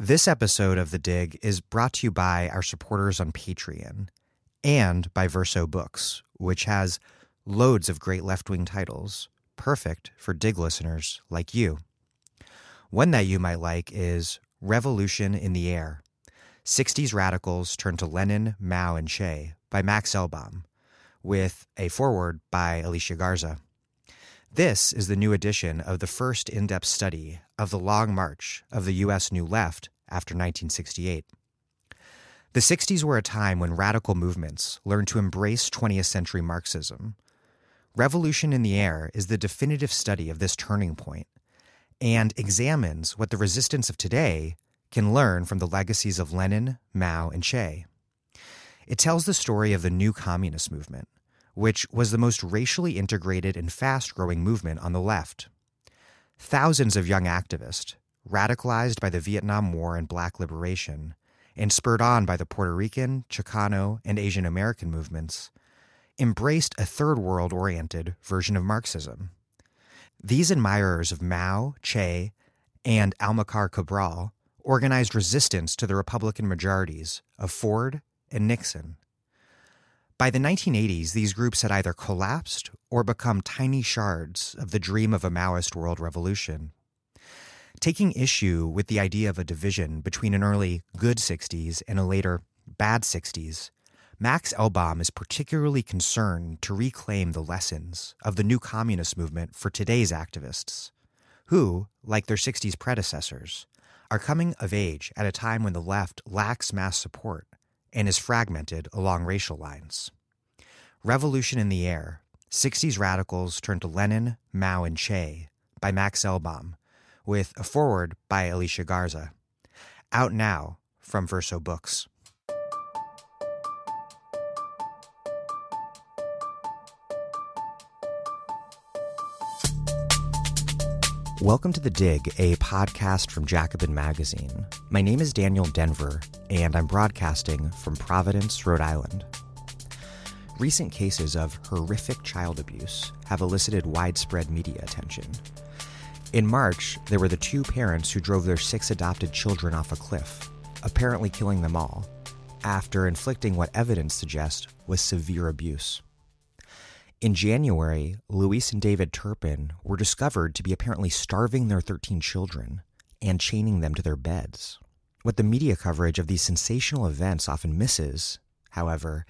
This episode of The Dig is brought to you by our supporters on Patreon and by Verso Books, which has loads of great left wing titles, perfect for Dig listeners like you. One that you might like is Revolution in the Air 60s Radicals Turn to Lenin, Mao, and Che by Max Elbaum, with a foreword by Alicia Garza. This is the new edition of the first in depth study of the long march of the U.S. New Left after 1968. The 60s were a time when radical movements learned to embrace 20th century Marxism. Revolution in the Air is the definitive study of this turning point and examines what the resistance of today can learn from the legacies of Lenin, Mao, and Che. It tells the story of the new communist movement which was the most racially integrated and fast growing movement on the left. Thousands of young activists, radicalized by the Vietnam War and black liberation, and spurred on by the Puerto Rican, Chicano, and Asian American movements, embraced a third world oriented version of Marxism. These admirers of Mao, Che, and Amilcar Cabral organized resistance to the Republican majorities of Ford and Nixon. By the 1980s, these groups had either collapsed or become tiny shards of the dream of a Maoist world revolution. Taking issue with the idea of a division between an early good 60s and a later bad 60s, Max Elbaum is particularly concerned to reclaim the lessons of the new communist movement for today's activists, who, like their 60s predecessors, are coming of age at a time when the left lacks mass support and is fragmented along racial lines. Revolution in the Air 60s Radicals Turn to Lenin, Mao, and Che by Max Elbaum, with a foreword by Alicia Garza. Out now from Verso Books. Welcome to The Dig, a podcast from Jacobin Magazine. My name is Daniel Denvir, and I'm broadcasting from Providence, Rhode Island. Recent cases of horrific child abuse have elicited widespread media attention. In March, there were the two parents who drove their six adopted children off a cliff, apparently killing them all, after inflicting what evidence suggests was severe abuse. In January, Louise and David Turpin were discovered to be apparently starving their 13 children and chaining them to their beds. What the media coverage of these sensational events often misses, however,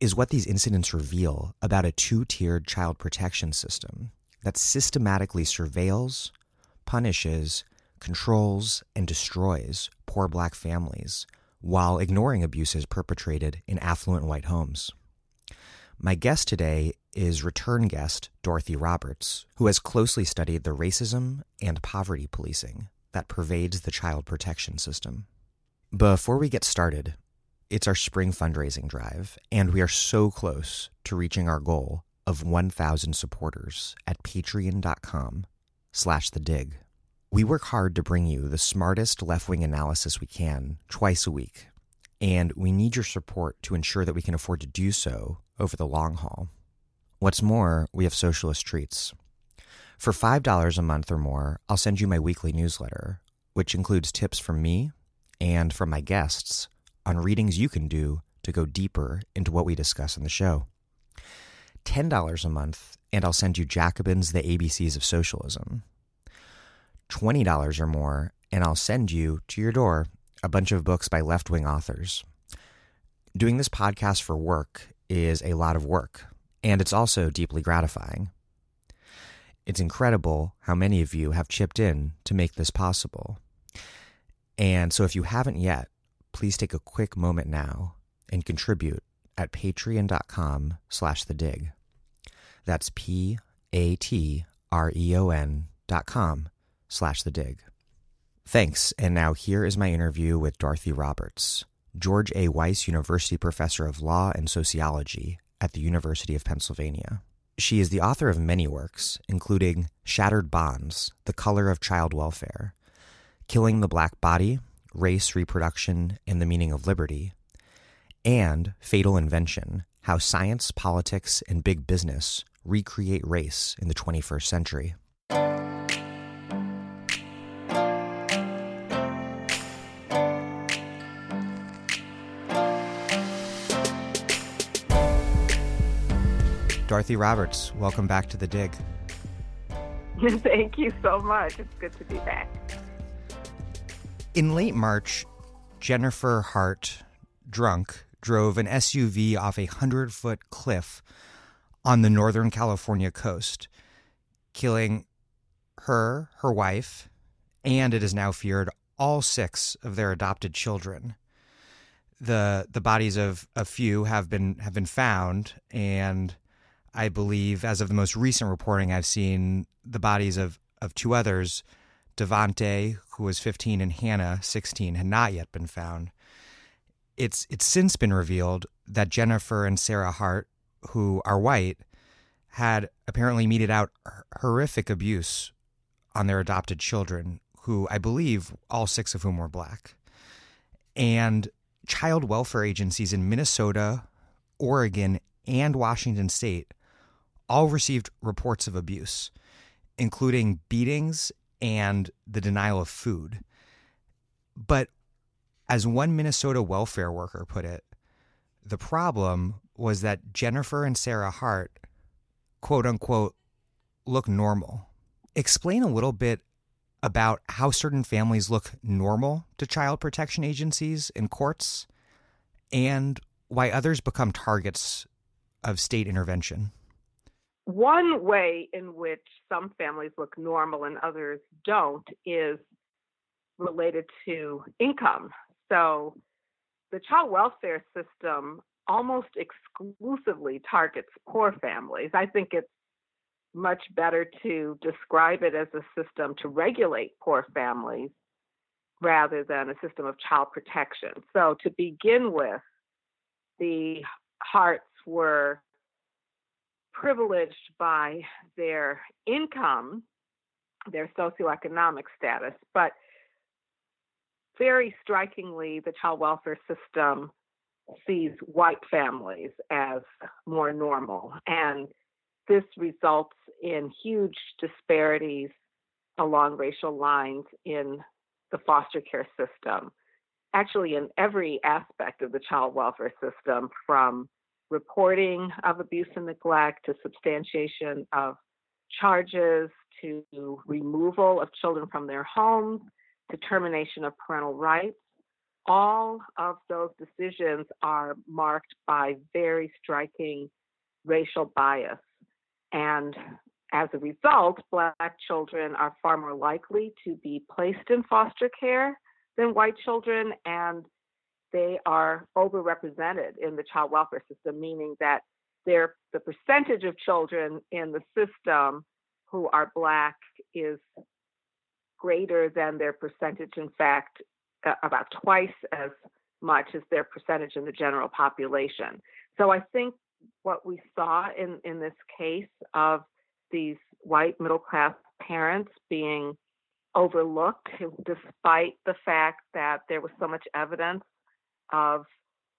is what these incidents reveal about a two tiered child protection system that systematically surveils, punishes, controls, and destroys poor black families while ignoring abuses perpetrated in affluent white homes. My guest today is return guest Dorothy Roberts, who has closely studied the racism and poverty policing that pervades the child protection system. Before we get started, it's our spring fundraising drive, and we are so close to reaching our goal of 1,000 supporters at patreon.com slash the dig. We work hard to bring you the smartest left-wing analysis we can twice a week, and we need your support to ensure that we can afford to do so over the long haul. What's more, we have socialist treats. For $5 a month or more, I'll send you my weekly newsletter, which includes tips from me and from my guests on readings you can do to go deeper into what we discuss in the show. $10 a month, and I'll send you Jacobin's The ABCs of Socialism. $20 or more, and I'll send you to your door a bunch of books by left wing authors. Doing this podcast for work is a lot of work, and it's also deeply gratifying. It's incredible how many of you have chipped in to make this possible. And so if you haven't yet, please take a quick moment now and contribute at patreon.com slash the dig. That's P A T R E O N dot com slash the dig. Thanks, and now here is my interview with Dorothy Roberts, George A. Weiss University Professor of Law and Sociology at the University of Pennsylvania. She is the author of many works, including Shattered Bonds, The Color of Child Welfare, Killing the Black Body, Race, Reproduction, and the Meaning of Liberty, and Fatal Invention How Science, Politics, and Big Business Recreate Race in the 21st Century. Dorothy Roberts, welcome back to the dig. Thank you so much. It's good to be back. In late March, Jennifer Hart, drunk, drove an SUV off a 100 foot cliff on the Northern California coast, killing her, her wife, and it is now feared all six of their adopted children. The the bodies of a few have been have been found and I believe as of the most recent reporting I've seen the bodies of, of two others, Devonte, who was 15, and Hannah, 16, had not yet been found. It's it's since been revealed that Jennifer and Sarah Hart, who are white, had apparently meted out horrific abuse on their adopted children, who I believe all six of whom were black. And child welfare agencies in Minnesota, Oregon, and Washington state all received reports of abuse, including beatings and the denial of food. But as one Minnesota welfare worker put it, the problem was that Jennifer and Sarah Hart, quote unquote, look normal. Explain a little bit about how certain families look normal to child protection agencies and courts and why others become targets of state intervention. One way in which some families look normal and others don't is related to income. So the child welfare system almost exclusively targets poor families. I think it's much better to describe it as a system to regulate poor families rather than a system of child protection. So, to begin with, the Harts were privileged by their income, their socioeconomic status, but very strikingly, the child welfare system sees white families as more normal. And this results in huge disparities along racial lines in the foster care system. Actually, in every aspect of the child welfare system, from reporting of abuse and neglect to substantiation of charges to removal of children from their homes to termination of parental rights. All of those decisions are marked by very striking racial bias. And as a result, Black children are far more likely to be placed in foster care than white children, and they are overrepresented in the child welfare system, meaning that the percentage of children in the system who are Black is greater than their percentage, in fact, uh, about twice as much as their percentage in the general population. So I think what we saw in, in this case of these white middle class parents being overlooked, despite the fact that there was so much evidence of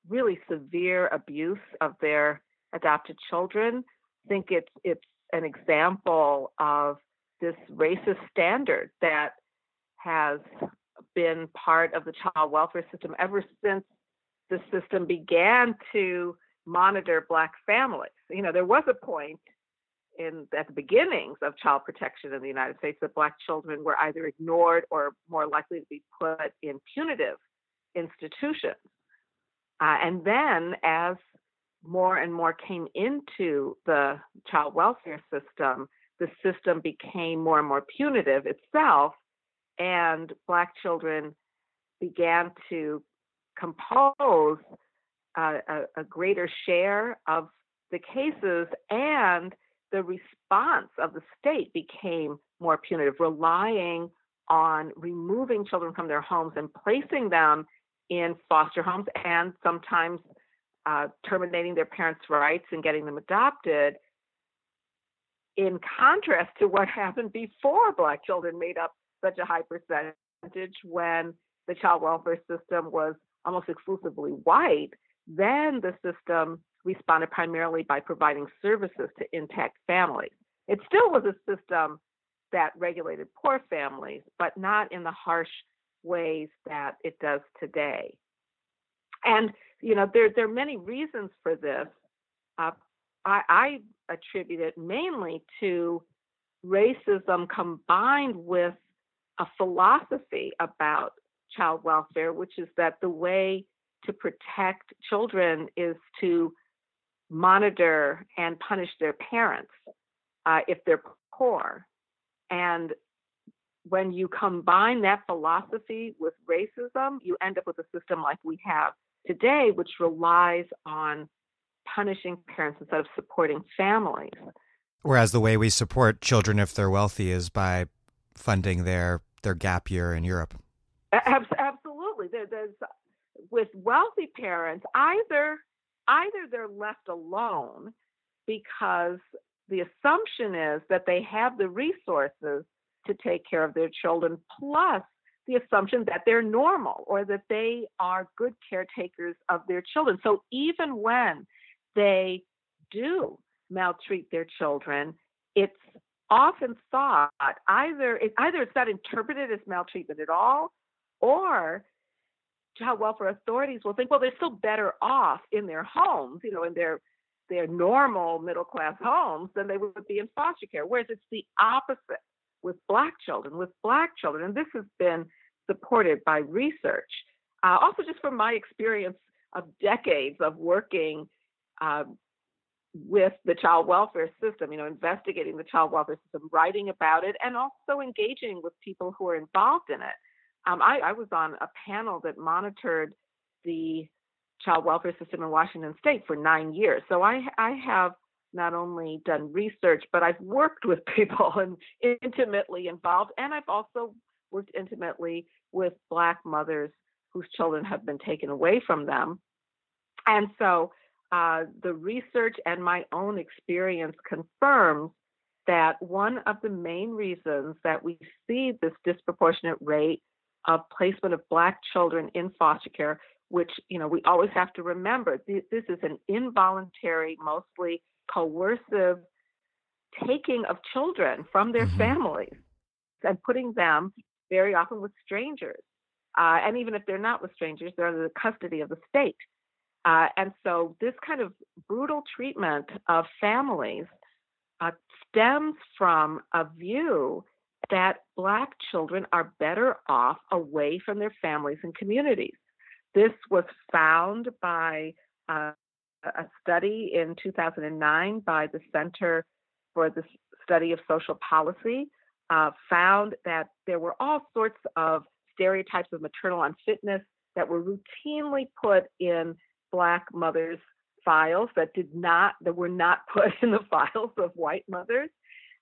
really severe abuse of their adopted children. Think it's it's an example of this racist standard that has been part of the child welfare system ever since the system began to monitor black families. You know, there was a point in at the beginnings of child protection in the United States that black children were either ignored or more likely to be put in punitive institutions. Uh, and then as more and more came into the child welfare system, the system became more and more punitive itself, and Black children began to compose a, a, greater share of the cases, and the response of the state became more punitive, relying on removing children from their homes and placing them in foster homes and sometimes uh, terminating their parents' rights and getting them adopted, in contrast to what happened before Black children made up such a high percentage when the child welfare system was almost exclusively white. Then the system responded primarily by providing services to intact families. It still was a system that regulated poor families, but not in the harsh ways that it does today. And you know, there there are many reasons for this. Uh, I, I it mainly to racism combined with a philosophy about child welfare, which is that the way to protect children is to monitor and punish their parents uh, if they're poor. And when you combine that philosophy with racism, you end up with a system like we have today, which relies on punishing parents instead of supporting families. Whereas the way we support children if they're wealthy is by funding their their gap year in Europe. Absolutely, there's with wealthy parents either either they're left alone because the assumption is that they have the resources to take care of their children, plus the assumption that they're normal or that they are good caretakers of their children. So even when they do maltreat their children, it's often thought either it, either it's not interpreted as maltreatment at all, or child welfare authorities will think, well, they're still better off in their homes, you know, in their their normal middle class homes than they would be in foster care. Whereas it's the opposite with black children, with black children, and this has been supported by research. Uh, also, just from my experience of decades of working uh, with the child welfare system, you know, investigating the child welfare system, writing about it, and also engaging with people who are involved in it. Um, I, I was on a panel that monitored the child welfare system in Washington State for nine years. So I, I have not only done research, but I've worked with people and intimately involved, and I've also worked intimately with Black mothers whose children have been taken away from them. And so uh, the research and my own experience confirms that one of the main reasons that we see this disproportionate rate of placement of Black children in foster care, which you know we always have to remember, this is an involuntary, mostly coercive taking of children from their mm-hmm. families and putting them very often with strangers. Uh, and even if they're not with strangers, they're under the custody of the state. Uh, and so this kind of brutal treatment of families uh, stems from a view that Black children are better off away from their families and communities. This was found by uh, a study in 2009 by the Center for the Study of Social Policy, uh, found that there were all sorts of stereotypes of maternal unfitness that were routinely put in black mothers files that did not that were not put in the files of white mothers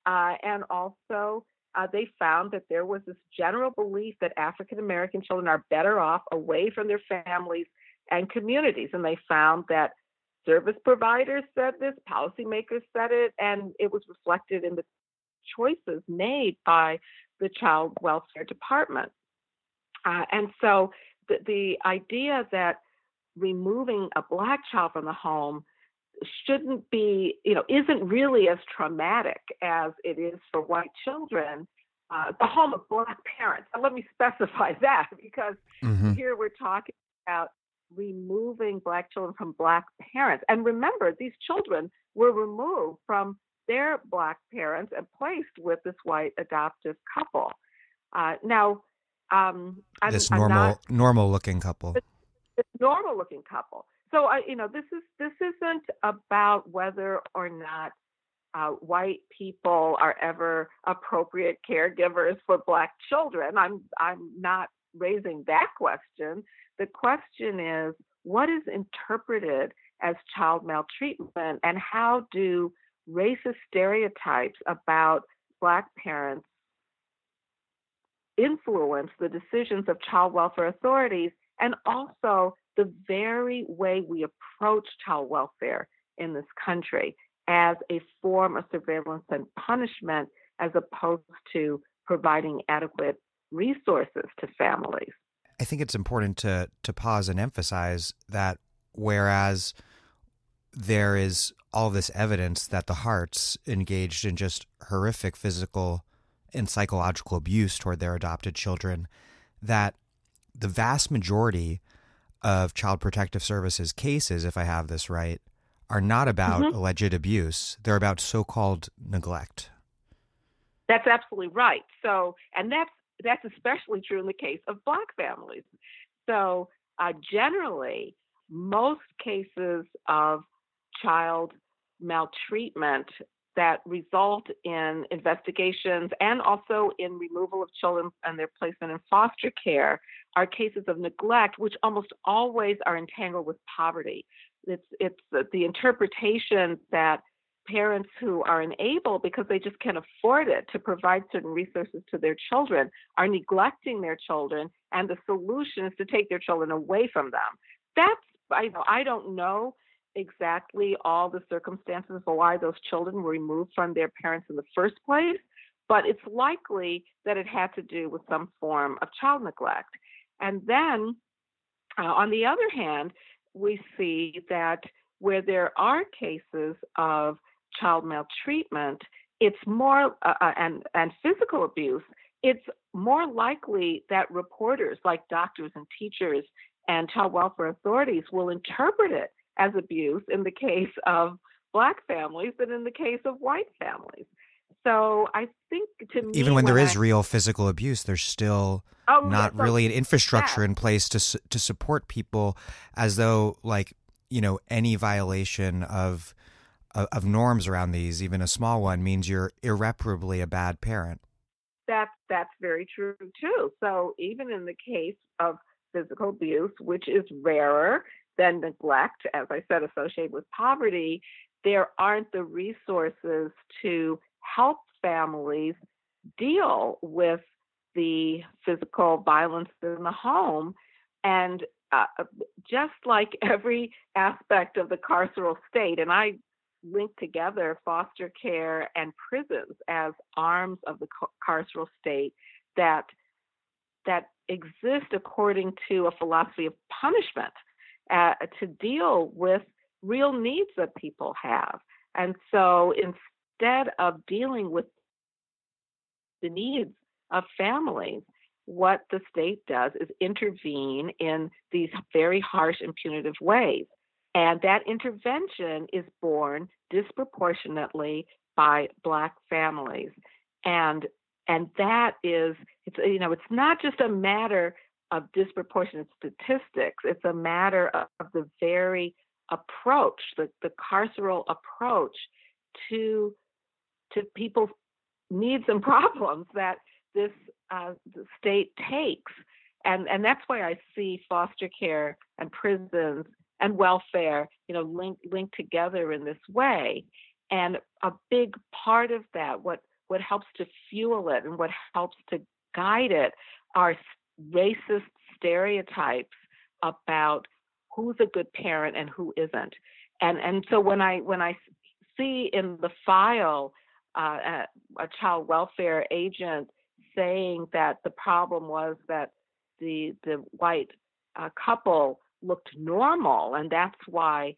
uh, and also uh, they found that there was this general belief that African American children are better off away from their families and communities. And they found that service providers said this, policymakers said it, and it was reflected in the choices made by the child welfare department. Uh, and so the, the idea that removing a black child from the home shouldn't be, you know, isn't really as traumatic as it is for white children. Uh, the home of black parents. And let me specify that because mm-hmm. here we're talking about removing black children from black parents. And remember, these children were removed from their black parents and placed with this white adoptive couple. Uh, now, um, I'm, this normal, not, normal looking couple This normal looking couple. So I, you know, this is this isn't about whether or not uh, white people are ever appropriate caregivers for black children. I'm I'm not raising that question. The question is what is interpreted as child maltreatment and how do racist stereotypes about black parents influence the decisions of child welfare authorities and also the very way we approach child welfare in this country as a form of surveillance and punishment as opposed to providing adequate resources to families. I think it's important to to pause and emphasize that whereas there is all this evidence that the Harts engaged in just horrific physical and psychological abuse toward their adopted children, that the vast majority of Child Protective Services cases, if I have this right, are not about mm-hmm. alleged abuse, they're about so called neglect. That's absolutely right. So, and that's that's especially true in the case of black families. So, uh, generally, most cases of child maltreatment that result in investigations and also in removal of children and their placement in foster care are cases of neglect, which almost always are entangled with poverty. It's it's the interpretation that parents who are unable because they just can't afford it to provide certain resources to their children are neglecting their children and the solution is to take their children away from them that's i know i don't know exactly all the circumstances of why those children were removed from their parents in the first place but it's likely that it had to do with some form of child neglect and then uh, on the other hand we see that where there are cases of child maltreatment, it's more uh, uh, and and physical abuse. It's more likely that reporters, like doctors and teachers and child welfare authorities, will interpret it as abuse in the case of black families than in the case of white families. So I think to me, even when, when there I, is real physical abuse, there's still oh, not really an infrastructure in place to to support people, as though like you know any violation of of, of norms around these, even a small one, means you're irreparably a bad parent. That's that's very true too. So even in the case of physical abuse, which is rarer than neglect, as I said, associated with poverty, there aren't the resources to help families deal with the physical violence in the home. And uh, just like every aspect of the carceral state, and I link together foster care and prisons as arms of the carceral state that that exist according to a philosophy of punishment uh, to deal with real needs that people have. And so instead of dealing with the needs of families, what the state does is intervene in these very harsh and punitive ways. And that intervention is borne disproportionately by Black families. And and that is it's you know it's not just a matter of disproportionate statistics it's a matter of, of the very approach the, the carceral approach to to people's needs and problems that this uh, state takes and and that's why I see foster care and prisons and welfare, you know, linked linked together in this way. And a big part of that, what what helps to fuel it and what helps to guide it, are racist stereotypes about who's a good parent and who isn't. And and so when I when I see in the file uh, a, child welfare agent saying that the problem was that the the white uh, couple looked normal, and that's why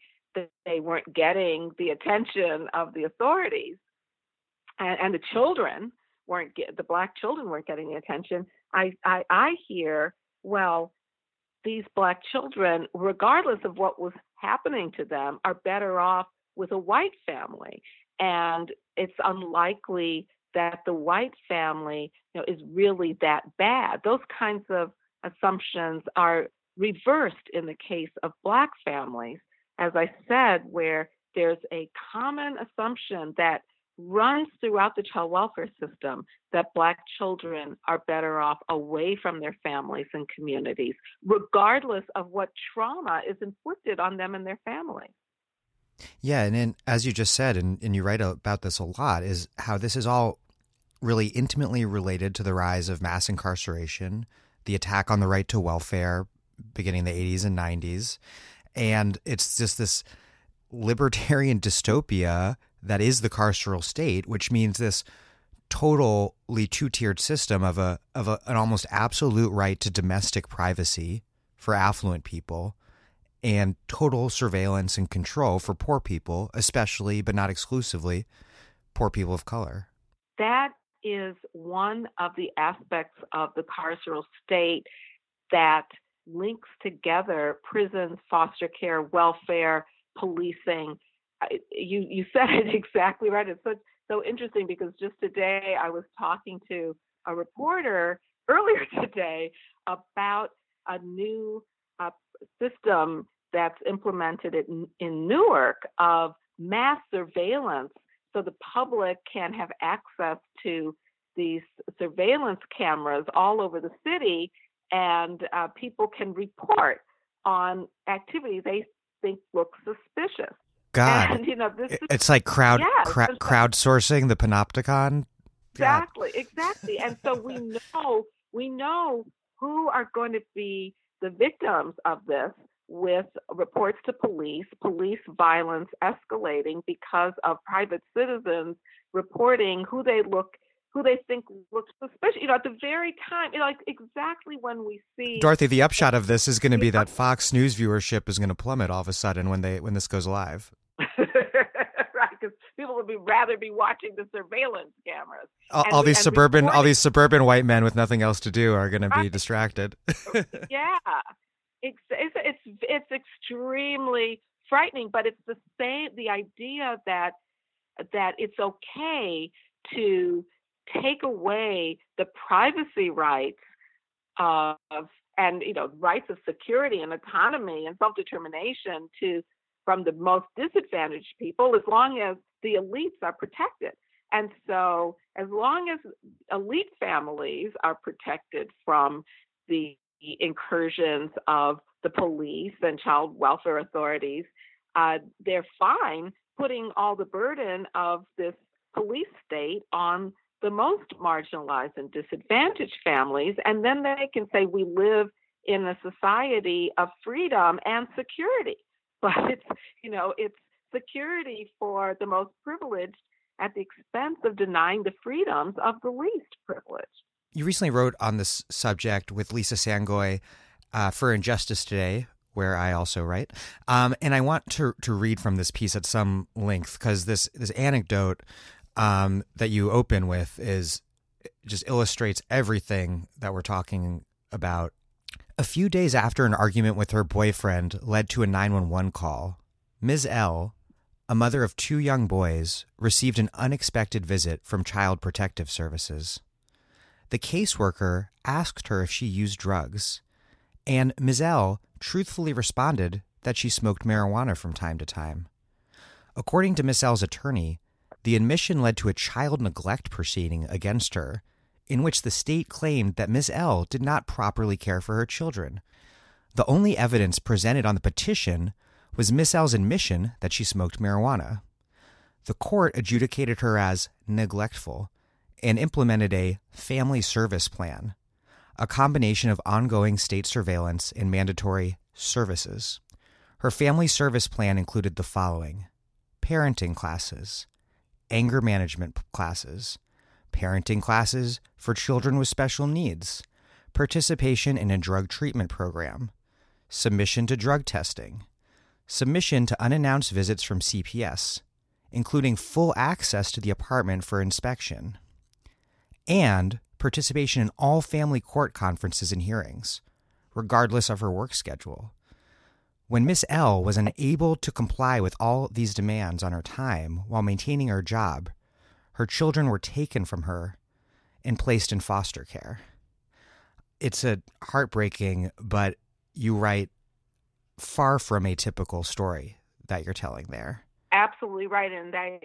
they weren't getting the attention of the authorities, and, and the children weren't get, the black children weren't getting the attention. I, I I hear well, these black children, regardless of what was happening to them, are better off with a white family, and it's unlikely that the white family you know, is really that bad. Those kinds of assumptions are reversed in the case of Black families, as I said, where there's a common assumption that runs throughout the child welfare system that Black children are better off away from their families and communities, regardless of what trauma is inflicted on them and their families. Yeah, and then, as you just said, and, and you write about this a lot, is how this is all really intimately related to the rise of mass incarceration, the attack on the right to welfare beginning in the 80s and 90s. And it's just this libertarian dystopia that is the carceral state, which means this totally two-tiered system of a of a, an almost absolute right to domestic privacy for affluent people and total surveillance and control for poor people, especially but not exclusively poor people of color. That is one of the aspects of the carceral state that links together prisons, foster care, welfare, policing, you you said it exactly right. It's so so interesting because just today I was talking to a reporter earlier today about a new system that's implemented in, in Newark of mass surveillance so the public can have access to these surveillance cameras all over the city and uh, people can report on activity they think looks suspicious. God, and, you know, this it's like crowd yes, cra- crowdsourcing the panopticon. Exactly, exactly. And so we know we know who are going to be the victims of this with reports to police, police violence escalating because of private citizens reporting who they look who they think looks suspicious. You know, at the very time, you know, like exactly when we see Dorothy, the upshot of this is going to be that Fox News viewership is going to plummet all of a sudden when they when this goes live. Right, because people would be rather be watching the surveillance cameras. All, all these suburban, all these suburban white men with nothing else to do are going to be uh, distracted. yeah, it's, it's it's it's extremely frightening, but it's the same. The idea that that it's okay to take away the privacy rights of and you know rights of security and autonomy and self-determination to from the most disadvantaged people as long as the elites are protected and so as long as elite families are protected from the incursions of the police and child welfare authorities uh, they're fine putting all the burden of this police state on the most marginalized and disadvantaged families. And then they can say, we live in a society of freedom and security. But it's, you know, it's security for the most privileged at the expense of denying the freedoms of the least privileged. You recently wrote on this subject with Lisa Sangoi uh, for Injustice Today, where I also write. Um, and I want to to read from this piece at some length because this this anecdote um, that you open with is just illustrates everything that we're talking about. A few days after an argument with her boyfriend led to a 911 call, Ms. L, a mother of two young boys, received an unexpected visit from Child Protective Services. The caseworker asked her if she used drugs, and Ms. L truthfully responded that she smoked marijuana from time to time. According to Ms. L's attorney, the admission led to a child neglect proceeding against her, in which the state claimed that Ms. L did not properly care for her children. The only evidence presented on the petition was Miss L's admission that she smoked marijuana. The court adjudicated her as neglectful and implemented a family service plan, a combination of ongoing state surveillance and mandatory services. Her family service plan included the following parenting classes, anger management classes, parenting classes for children with special needs, participation in a drug treatment program, submission to drug testing, submission to unannounced visits from CPS, including full access to the apartment for inspection, and participation in all family court conferences and hearings, regardless of her work schedule. When Miss L was unable to comply with all these demands on her time while maintaining her job, her children were taken from her and placed in foster care. It's a heartbreaking, but you write far from a typical story that you're telling there. Absolutely right. And that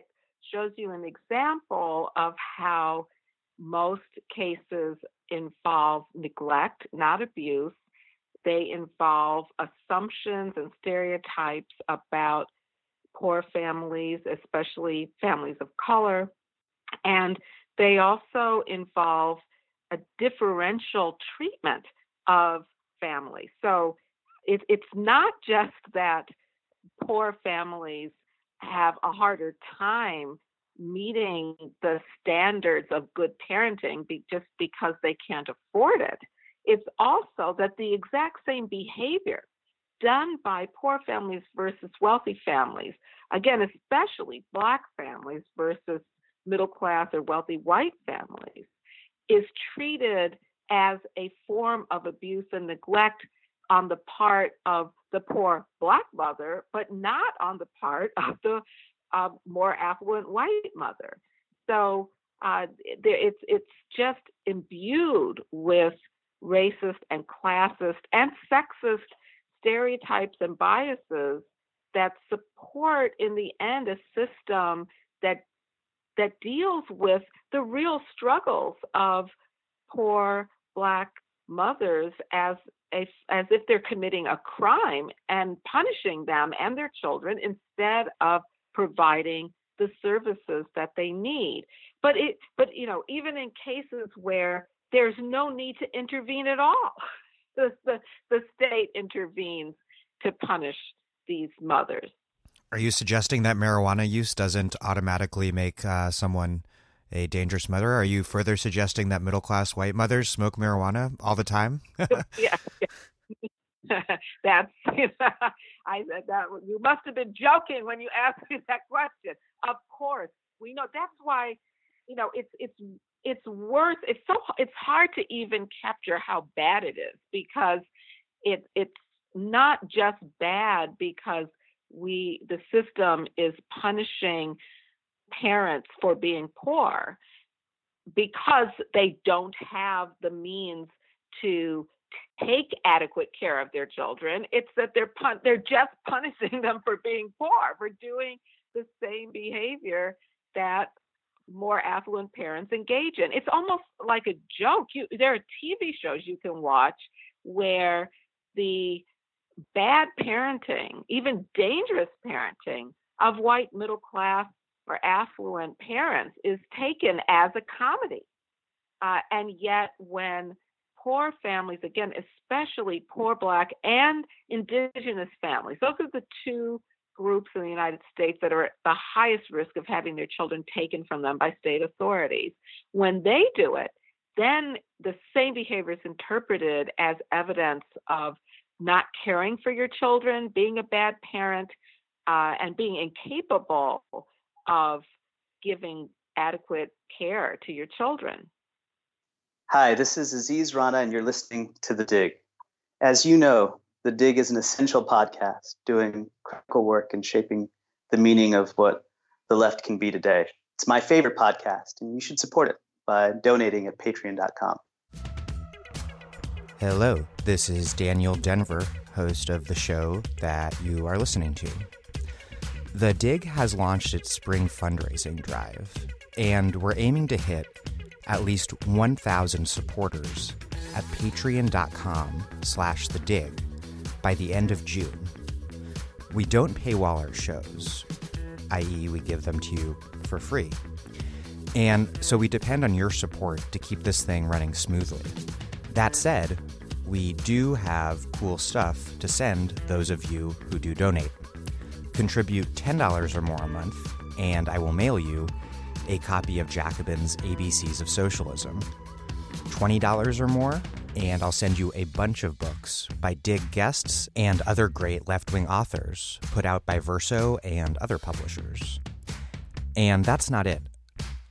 shows you an example of how most cases involve neglect, not abuse, they involve assumptions and stereotypes about poor families, especially families of color. And they also involve a differential treatment of families. So it, it's not just that poor families have a harder time meeting the standards of good parenting be, just because they can't afford it. It's also that the exact same behavior done by poor families versus wealthy families, again, especially Black families versus middle class or wealthy white families, is treated as a form of abuse and neglect on the part of the poor black mother, but not on the part of the uh, more affluent white mother. So uh, it's it's just imbued with racist and classist and sexist stereotypes and biases that support in the end a system that that deals with the real struggles of poor black mothers as as if they're committing a crime and punishing them and their children instead of providing the services that they need. But it but you know even in cases where there's no need to intervene at all the, the, the state intervenes to punish these mothers are you suggesting that marijuana use doesn't automatically make uh, someone a dangerous mother? Are you further suggesting that middle class white mothers smoke marijuana all the time? yeah. That's I said that you must have been joking when you asked me that question. Of course, we know that's why you know it's it's it's worth it's so it's hard to even capture how bad it is because it it's not just bad because we the system is punishing parents for being poor because they don't have the means to take adequate care of their children. It's that they're pun- they're just punishing them for being poor for doing the same behavior that more affluent parents engage in. It's almost like a joke. You there are tv shows you can watch where the bad parenting, even dangerous parenting of white middle class or affluent parents is taken as a comedy. Uh, and yet, when poor families, again, especially poor Black and Indigenous families, those are the two groups in the United States that are at the highest risk of having their children taken from them by state authorities. When they do it, then the same behavior is interpreted as evidence of not caring for your children, being a bad parent, uh, and being incapable of giving adequate care to your children. Hi, this is Aziz Rana, and you're listening to The Dig. As you know, The Dig is an essential podcast doing critical work and shaping the meaning of what the left can be today. It's my favorite podcast, and you should support it by donating at patreon.com. Hello, this is Daniel Denvir, host of the show that you are listening to. The Dig has launched its spring fundraising drive, and we're aiming to hit at least 1,000 supporters at patreon.com slash the dig by the end of June. We don't paywall our shows, i.e., we give them to you for free. And so we depend on your support to keep this thing running smoothly. That said, we do have cool stuff to send those of you who do donate. Contribute $10 or more a month, and I will mail you a copy of Jacobin's ABCs of Socialism. $20 or more, and I'll send you a bunch of books by Dig guests and other great left wing authors put out by Verso and other publishers. And that's not it.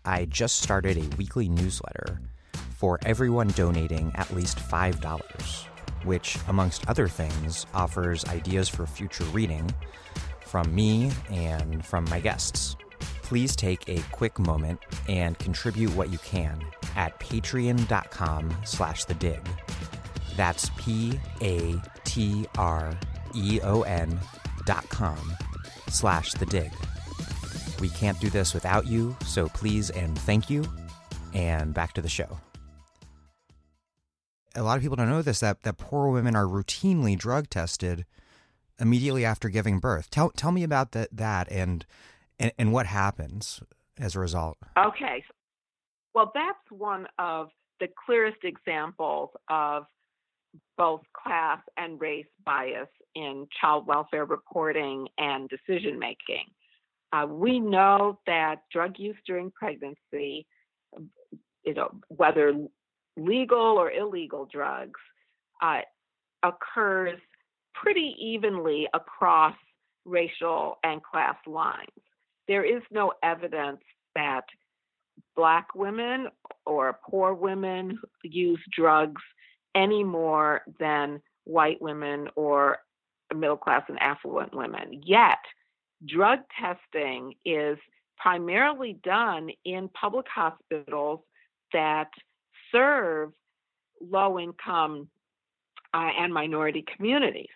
I just started a weekly newsletter for everyone donating at least $5, which, amongst other things, offers ideas for future reading from me and from my guests. Please take a quick moment and contribute what you can at patreon.com slash the dig. That's P A T R E O N dot com slash the dig. We can't do this without you, so please and thank you. And back to the show a lot of people don't know this that that poor women are routinely drug tested immediately after giving birth. Tell tell me about that that and and, and what happens as a result. Okay. Well, that's one of the clearest examples of both class and race bias in child welfare reporting and decision making. Uh, we know that drug use during pregnancy, you know, whether legal or illegal drugs uh, occurs pretty evenly across racial and class lines. There is no evidence that Black women or poor women use drugs any more than white women or middle class and affluent women. Yet, drug testing is primarily done in public hospitals that serve low income uh, and minority communities.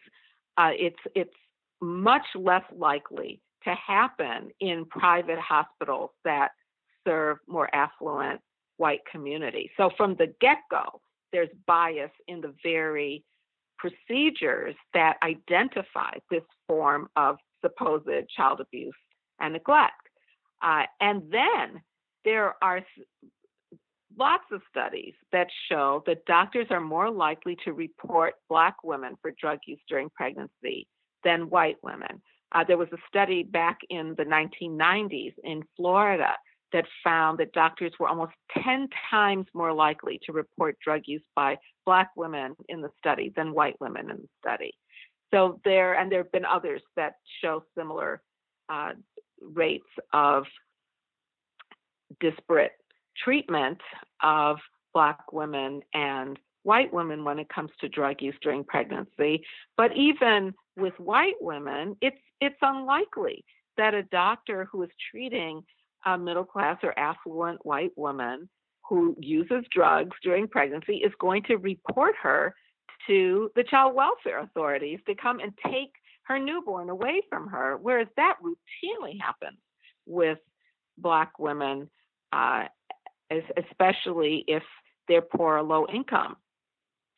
Uh, it's it's much less likely to happen in private hospitals that serve more affluent white communities. So from the get go, there's bias in the very procedures that identify this form of supposed child abuse and neglect. Uh, and then there are lots of studies that show that doctors are more likely to report Black women for drug use during pregnancy than white women. Uh, there was a study back in the 1990s in Florida that found that doctors were almost 10 times more likely to report drug use by Black women in the study than white women in the study. So there, and there have been others that show similar uh, rates of disparate treatment of Black women and white women when it comes to drug use during pregnancy. But even with white women, it's it's unlikely that a doctor who is treating a middle class or affluent white woman who uses drugs during pregnancy is going to report her to the child welfare authorities to come and take her newborn away from her, whereas that routinely happens with Black women, uh, especially if they're poor or low income.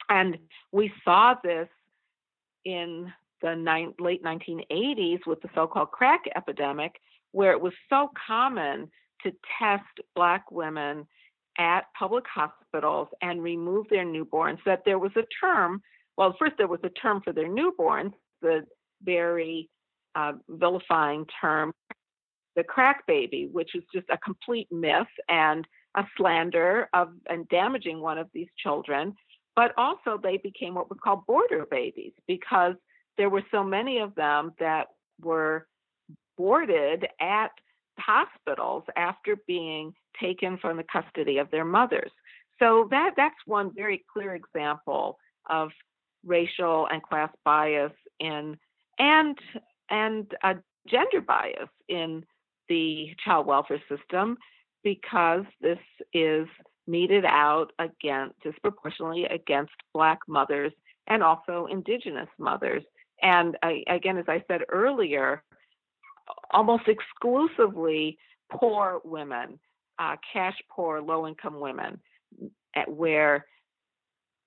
And we saw this in the late 1980s with the so called crack epidemic, where it was so common to test Black women at public hospitals and remove their newborns that there was a term. Well, first, there was a term for their newborns, the very uh, vilifying term, the crack baby, which is just a complete myth and a slander of and damaging one of these children. But also, they became what we call border babies because there were so many of them that were boarded at hospitals after being taken from the custody of their mothers. So that that's one very clear example of racial and class bias in and and a gender bias in the child welfare system because this is meted out against disproportionately against black mothers and also indigenous mothers and I, again as i said earlier almost exclusively poor women, uh, cash poor, low income women, where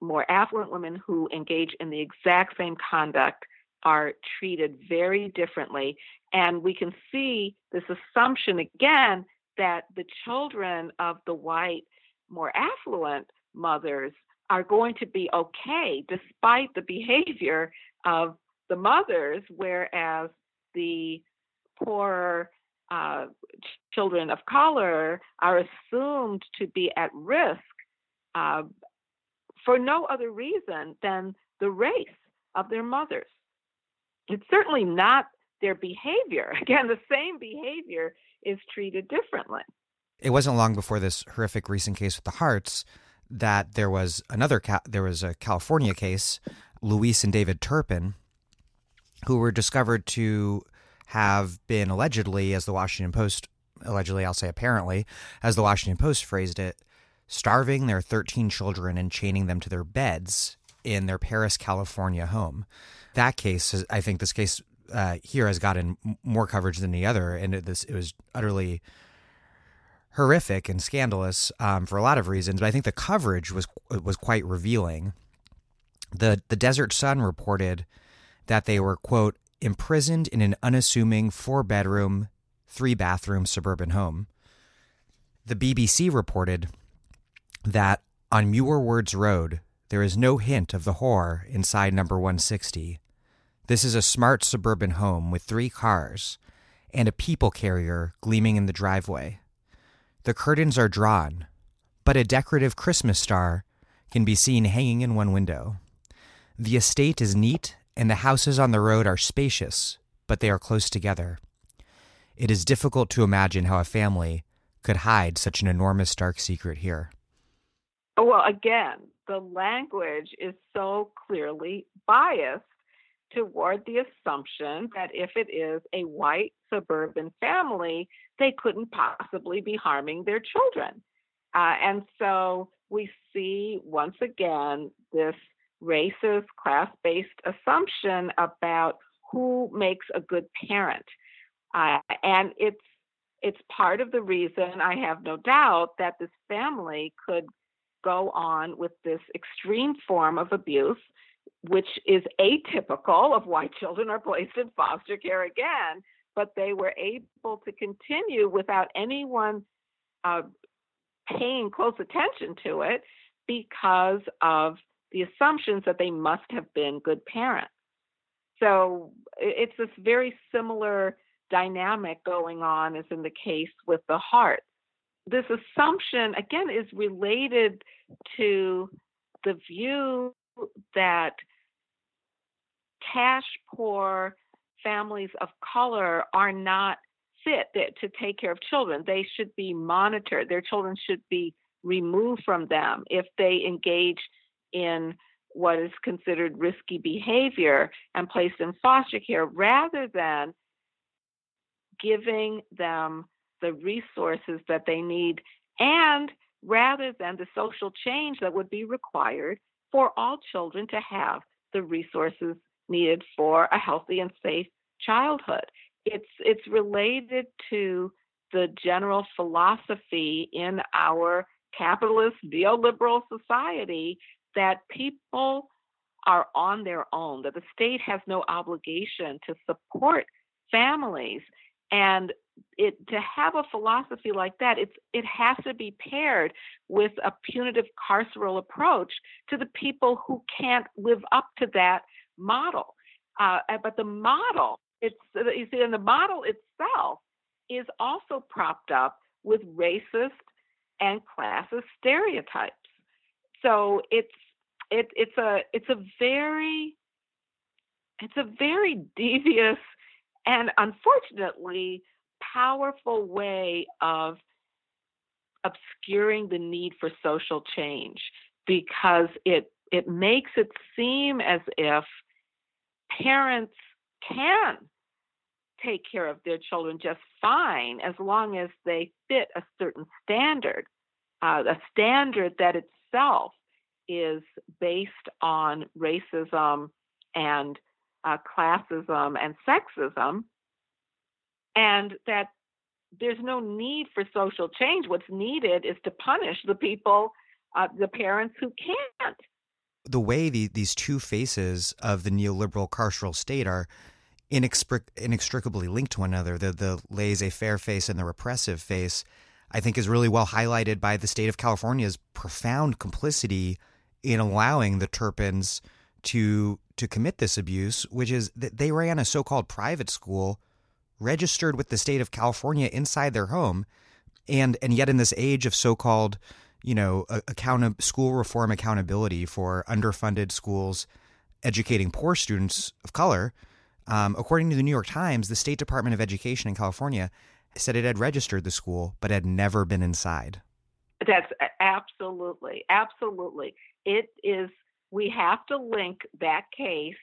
more affluent women who engage in the exact same conduct are treated very differently. And we can see this assumption again that the children of the white, more affluent mothers are going to be okay despite the behavior of the mothers, whereas the poor uh, children of color are assumed to be at risk uh, for no other reason than the race of their mothers. It's certainly not their behavior. Again, the same behavior is treated differently. It wasn't long before this horrific recent case with the Harts that there was another there was a California case, Louise and David Turpin, who were discovered to have been allegedly, as the Washington Post, allegedly, I'll say apparently, as the Washington Post phrased it, starving their 13 children and chaining them to their beds in their Perris, California home. That case, I think this case uh, here has gotten more coverage than the other, and it, this it was utterly horrific and scandalous um, for a lot of reasons. But I think the coverage was was quite revealing. the The Desert Sun reported that they were quote imprisoned in an unassuming four bedroom, three bathroom suburban home. The BBC reported that on Muir Woods Road, there is no hint of the horror inside number 160. This is a smart suburban home with three cars and a people carrier gleaming in the driveway. The curtains are drawn, but a decorative Christmas star can be seen hanging in one window. The estate is neat and the houses on the road are spacious, but they are close together. It is difficult to imagine how a family could hide such an enormous dark secret here. Well, again, the language is so clearly biased toward the assumption that if it is a white suburban family, they couldn't possibly be harming their children. Uh, and so we see once again this racist, class based assumption about who makes a good parent. Uh, and it's it's part of the reason I have no doubt that this family could go on with this extreme form of abuse, which is atypical of why children are placed in foster care again. But they were able to continue without anyone uh, paying close attention to it because of the assumptions that they must have been good parents. So it's this very similar dynamic going on as in the case with the heart. This assumption, again, is related to the view that cash poor families of color are not fit to take care of children. They should be monitored. Their children should be removed from them if they engage in what is considered risky behavior and placed in foster care rather than giving them the resources that they need and rather than the social change that would be required for all children to have the resources needed for a healthy and safe childhood. It's it's related to the general philosophy in our capitalist neoliberal society that people are on their own, that the state has no obligation to support families. And it to have a philosophy like that, it's it has to be paired with a punitive carceral approach to the people who can't live up to that model. Uh, but the model, it's you see, and the model itself is also propped up with racist and classist stereotypes. So it's it, it's a it's a very it's a very devious and unfortunately powerful way of obscuring the need for social change because it it makes it seem as if parents can take care of their children just fine as long as they fit a certain standard, uh, a standard that itself is based on racism and uh, classism and sexism, and that there's no need for social change. What's needed is to punish the people, uh, the parents who can't. The way the, these two faces of the neoliberal carceral state are inextricably linked to one another, the, the laissez faire face and the repressive face, I think is really well highlighted by the state of California's profound complicity in allowing the Turpins to to commit this abuse, which is that they ran a so-called private school registered with the state of California inside their home, and and yet in this age of so-called you know account school reform accountability for underfunded schools educating poor students of color, um, according to the New York Times, the State Department of Education in California said it had registered the school but had never been inside. That's absolutely, absolutely. It is, we have to link that case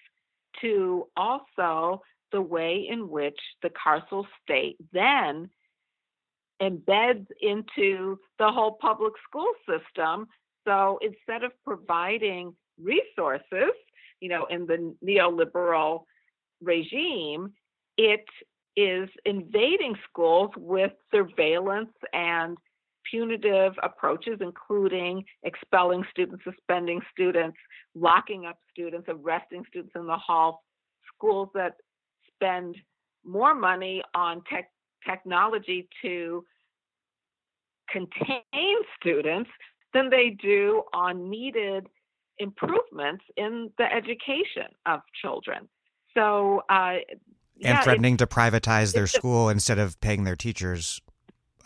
to also the way in which the carceral state then embeds into the whole public school system. So instead of providing resources, you know, in the neoliberal regime, it is invading schools with surveillance and punitive approaches, including expelling students, suspending students, locking up students, arresting students in the hall, schools that spend more money on tech, technology to contain students than they do on needed improvements in the education of children. So, uh, and yeah, threatening to privatize their school instead of paying their teachers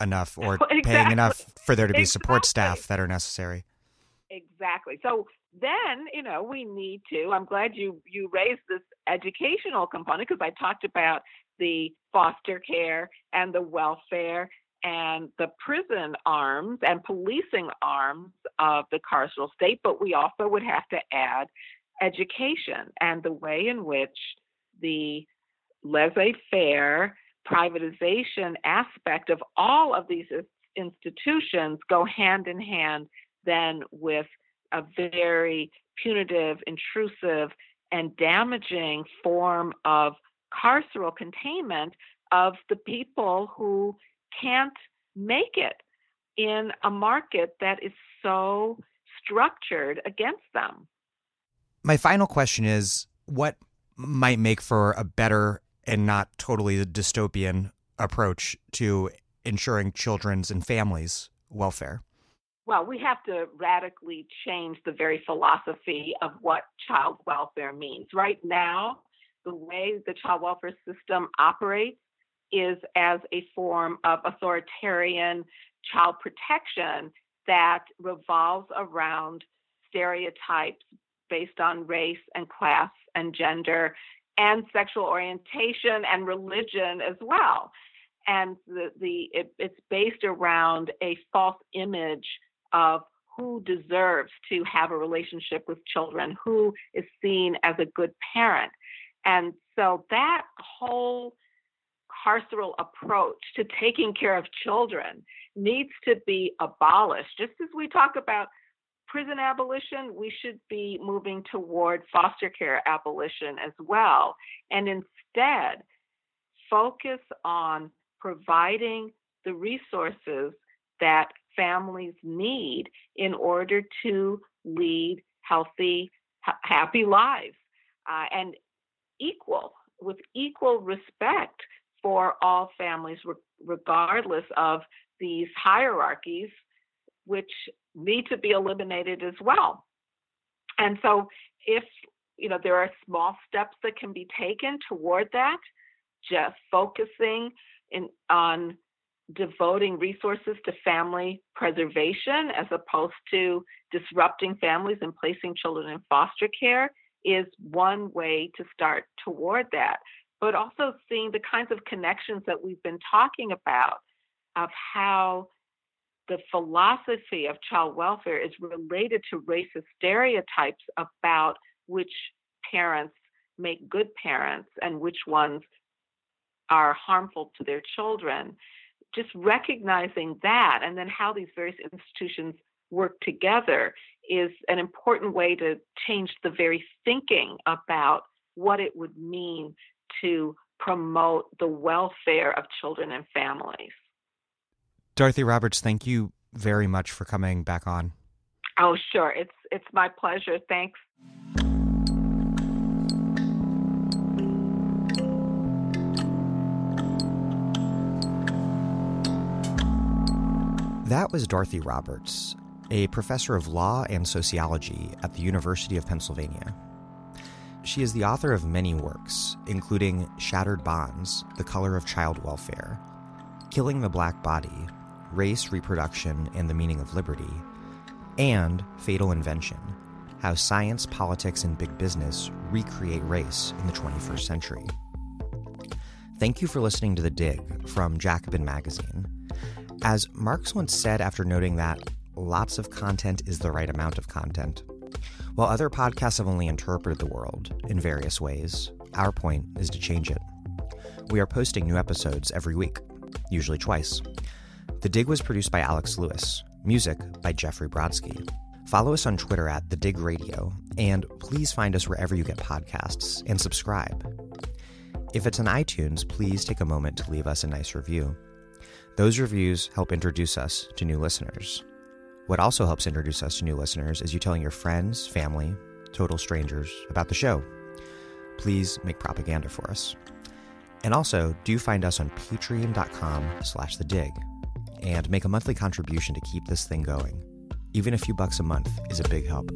enough or exactly. paying enough for there to be exactly. support staff that are necessary. Exactly. So then, you know, we need to. I'm glad you you raised this educational component because I talked about the foster care and the welfare and the prison arms and policing arms of the carceral state, but we also would have to add education and the way in which the laissez faire privatization aspect of all of these institutions go hand in hand then with a very punitive, intrusive, and damaging form of carceral containment of the people who can't make it in a market that is so structured against them. My final question is what might make for a better and not totally dystopian approach to ensuring children's and families' welfare? Well, we have to radically change the very philosophy of what child welfare means. Right now, the way the child welfare system operates is as a form of authoritarian child protection that revolves around stereotypes based on race and class and gender and sexual orientation and religion as well. And the, the it, it's based around a false image of who deserves to have a relationship with children, who is seen as a good parent. And so that whole carceral approach to taking care of children needs to be abolished. Just as we talk about prison abolition, we should be moving toward foster care abolition as well. And instead, focus on providing the resources that families need in order to lead healthy, happy lives uh, and equal, with equal respect for all families, re- regardless of these hierarchies, which need to be eliminated as well. And so, if you know there are small steps that can be taken toward that, just focusing in on devoting resources to family preservation as opposed to disrupting families and placing children in foster care is one way to start toward that. But also seeing the kinds of connections that we've been talking about of how the philosophy of child welfare is related to racist stereotypes about which parents make good parents and which ones are harmful to their children just recognizing that and then how these various institutions work together is an important way to change the very thinking about what it would mean to promote the welfare of children and families. Dorothy Roberts, thank you very much for coming back on. Oh, sure. It's it's my pleasure. Thanks. That was Dorothy Roberts, a professor of law and sociology at the University of Pennsylvania. She is the author of many works, including Shattered Bonds, The Color of Child Welfare, Killing the Black Body, Race, Reproduction, and the Meaning of Liberty, and Fatal Invention How Science, Politics, and Big Business Recreate Race in the 21st Century. Thank you for listening to The Dig from Jacobin Magazine. As Marx once said after noting that lots of content is the right amount of content, while other podcasts have only interpreted the world in various ways, our point is to change it. We are posting new episodes every week, usually twice. The Dig was produced by Alex Lewis, music by Jeffrey Brodsky. Follow us on Twitter at The Dig Radio, and please find us wherever you get podcasts and subscribe. If it's on iTunes, please take a moment to leave us a nice review. Those reviews help introduce us to new listeners. What also helps introduce us to new listeners is you telling your friends, family, total strangers about the show. Please make propaganda for us. And also, do find us on patreon.com slash the dig and make a monthly contribution to keep this thing going. Even a few bucks a month is a big help.